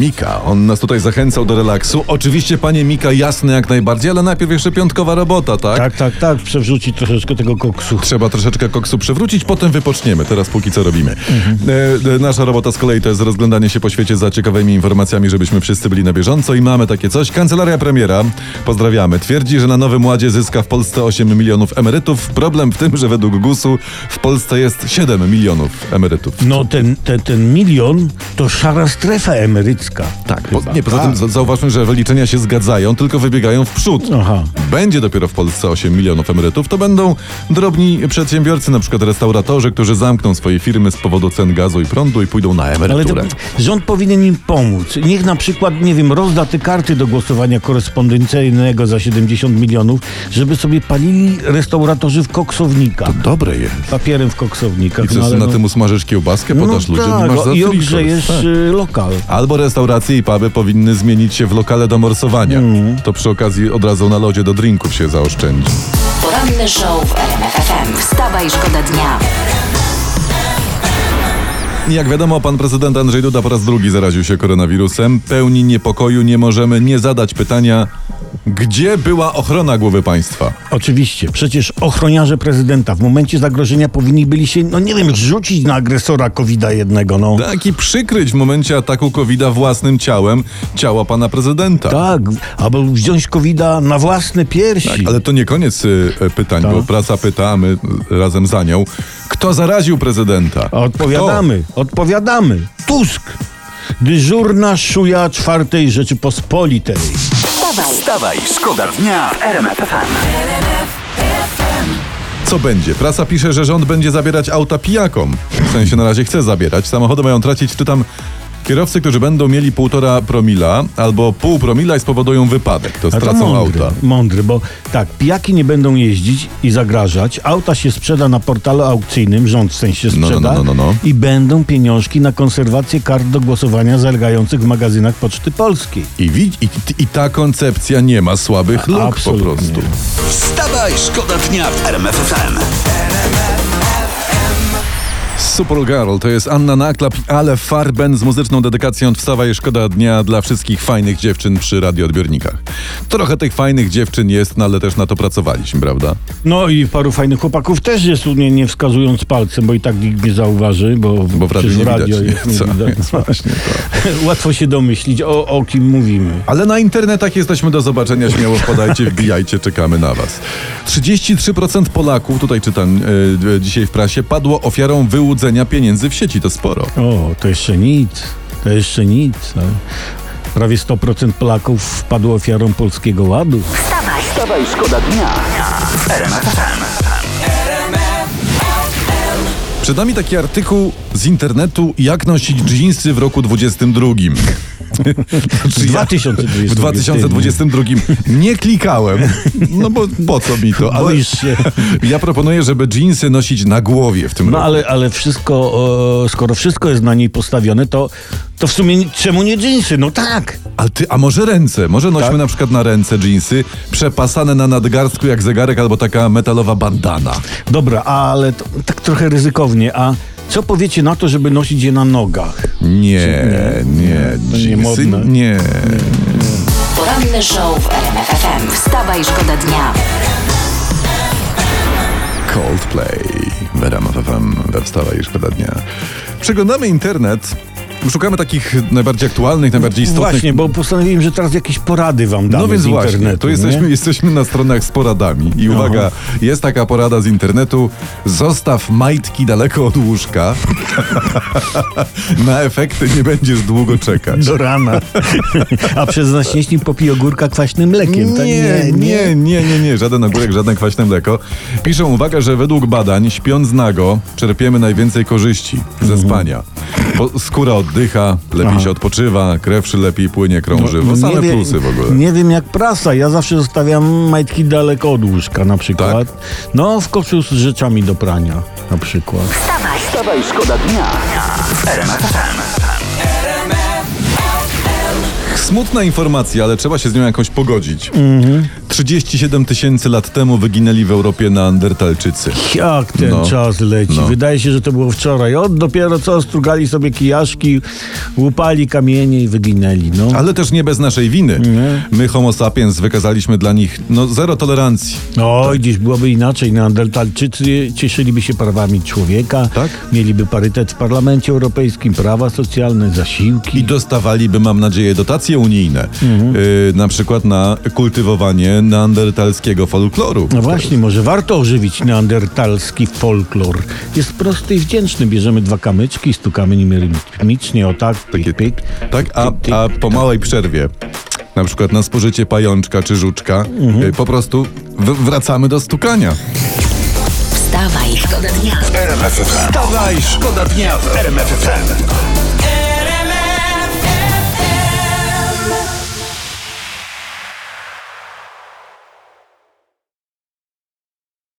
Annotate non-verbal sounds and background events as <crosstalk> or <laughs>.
Mika, on nas tutaj zachęcał do relaksu. Oczywiście, panie Mika, jasne jak najbardziej, ale najpierw jeszcze piątkowa robota, tak? Tak, tak, tak, przewrzucić troszeczkę tego koksu. Trzeba troszeczkę koksu przewrócić, potem wypoczniemy. Teraz póki co robimy. E, e, nasza robota z kolei to jest rozglądanie się po świecie za ciekawymi informacjami, żebyśmy wszyscy byli na bieżąco i mamy takie coś. Kancelaria premiera, pozdrawiamy, twierdzi, że na Nowym Ładzie zyska w Polsce 8 milionów emerytów. Problem w tym, że według GUS-u w Polsce jest 7 milionów emerytów. No ten, ten, ten milion to szara strefa emerycka. Tak, po, nie, poza tym Tak. za- zauważmy, że wyliczenia się zgadzają, tylko wybiegają w przód. Aha. Będzie dopiero w Polsce 8 milionów emerytów. To będą drobni przedsiębiorcy, na przykład restauratorzy, którzy zamkną swoje firmy z powodu cen gazu i prądu i pójdą na Ale to, emeryturę. rząd powinien im pomóc. Niech na przykład, nie wiem, rozda te karty do głosowania korespondencyjnego za 70 milionów, żeby sobie palili restauratorzy w koksownikach. Dobre jest. Papierem w koksownikach. I co, no, ale na no- tym usmażysz kiełbaskę, podasz no ludziom tak, i masz za i ogrzejesz y, lokal. Albo restauracje i puby powinny zmienić się w lokale do morsowania. Mm. To przy okazji od razu na lodzie do drinków się zaoszczędzi. Poranny show w RMF FM. Wstawaj, szkoda dnia. Jak wiadomo, pan prezydent Andrzej Duda po raz drugi zaraził się koronawirusem. Pełni niepokoju nie możemy nie zadać pytania, gdzie była ochrona głowy państwa? Oczywiście, przecież ochroniarze prezydenta w momencie zagrożenia powinni byli się, no nie wiem, rzucić na agresora COVID-a jednego, no. Tak i przykryć w momencie ataku covid własnym ciałem ciała pana prezydenta. Tak, albo wziąć COVID-a na własne piersi. Tak, ale to nie koniec y, y, pytań, Tak. bo prasa pyta, a my y, razem za nią. Kto zaraził prezydenta? A Odpowiadamy, odpowiadamy. Tusk, dyżurna szuja czwartej Rzeczypospolitej. Wstawaj, Wstawaj, szkoda dnia w RMF? Co będzie? Prasa pisze, że rząd będzie zabierać auta pijakom. W sensie na razie chce zabierać. Samochody mają tracić, czytam, kierowcy, którzy będą mieli półtora promila albo pół promila i spowodują wypadek. To stracą mądry, auta. mądry, bo tak, pijaki nie będą jeździć i zagrażać, auta się sprzeda na portalu aukcyjnym, rząd w sensie no, sprzeda no, no, no. i będą pieniążki na konserwację kart do głosowania zalegających w magazynach Poczty Polskiej. I, wi- i, i ta koncepcja nie ma słabych luk po absolutnie. prostu. Wstawaj, szkoda dnia w RMF FM. Supergirl to jest Anna Naklap i Ale Farben z muzyczną dedykacją Wstawaj Szkoda Dnia dla wszystkich fajnych dziewczyn przy radioodbiornikach. Trochę tych fajnych dziewczyn jest, no ale też na to pracowaliśmy, prawda? No i paru fajnych chłopaków też jest, nie, nie wskazując palcem, bo i tak nikt nie zauważy, bo, Bo w radiu nie radio widać. jest nie Co? widać. <laughs> Właśnie. <laughs> Łatwo się domyślić, o, o kim mówimy. Ale na internetach jesteśmy do zobaczenia, śmiało wpadajcie, <laughs> wbijajcie, czekamy na was. 33% Polaków, tutaj czytam e, dzisiaj w prasie, padło ofiarą wyłudzenia pieniędzy w sieci, to sporo. O, to jeszcze nic, to jeszcze nic. ale Prawie 100% Polaków wpadło ofiarą Polskiego Ładu. wstawaj, Wstawaj, szkoda dnia. Przed nami taki artykuł z internetu, jak nosić dżinsy w roku 22. Znaczy W 2022. W 2022 nie klikałem, no bo po co mi to? Ale ja proponuję, żeby dżinsy nosić na głowie w tym No roku. ale, ale wszystko, skoro wszystko jest na niej postawione, to, to w sumie czemu nie dżinsy? No tak. Ale ty, a może ręce? Może nośmy Tak? na przykład na ręce dżinsy, przepasane na nadgarstku jak zegarek albo taka metalowa bandana. Dobra, ale to, tak trochę ryzykownie. A co powiecie na to, żeby nosić je na nogach? Nie, nie, To nie dżinsy modne. nie. Poranny show w RMF FM. Wstawaj, szkoda dnia. Coldplay w RMF FM we wstawa i szkoda dnia. Przeglądamy internet, szukamy takich najbardziej aktualnych, najbardziej istotnych Właśnie, bo postanowiłem, że teraz jakieś porady wam damy No więc z właśnie, nie? jesteśmy, jesteśmy na stronach z poradami. I uwaga, jest taka porada z internetu. Zostaw majtki daleko od łóżka. <laughs> na efekty nie będziesz długo czekać. Do rana. A przez naśnieśni popij ogórka kwaśnym mlekiem. tak? Nie, nie, nie, nie, nie, żaden ogórek, żadne kwaśne mleko. Piszą uwaga, że według badań śpiąc nago czerpiemy najwięcej korzyści ze spania. Bo skóra oddycha, lepiej Aha. się odpoczywa, krew lepiej płynie, krąży. No, same wiem- plusy w ogóle. Nie wiem jak prasa. Ja zawsze zostawiam majtki daleko od łóżka na przykład. Tak? No, w koszu z rzeczami do prania na przykład. Wstawaj, Wstawaj, szkoda dnia. Smutna informacja, ale trzeba się z nią jakoś pogodzić. Mhm. 37 tysięcy lat temu wyginęli w Europie neandertalczycy. Jak ten No. czas leci. No. Wydaje się, że to było wczoraj. Od dopiero co strugali sobie kijaszki, łupali kamienie i wyginęli. No. Ale też nie bez naszej winy. My, homo sapiens, wykazaliśmy dla nich no, zero tolerancji. Oj, dziś byłoby inaczej. Neandertalczycy cieszyliby się prawami człowieka. Tak? Mieliby parytet w Parlamencie Europejskim, prawa socjalne, zasiłki. I dostawaliby, mam nadzieję, dotacje unijne. Mhm. Y, na przykład na kultywowanie neandertalskiego folkloru. No właśnie, może warto ożywić neandertalski folklor. Jest prosty i wdzięczny. Bierzemy dwa kamyczki, stukamy nimi rytmicznie, o tak, pik, pik. Tak, a, a po małej przerwie, na przykład na spożycie pajączka czy żuczka, Mhm. y, po prostu w- wracamy do stukania. Wstawaj, szkoda dnia. Wstawaj, szkoda dnia w RMF FM.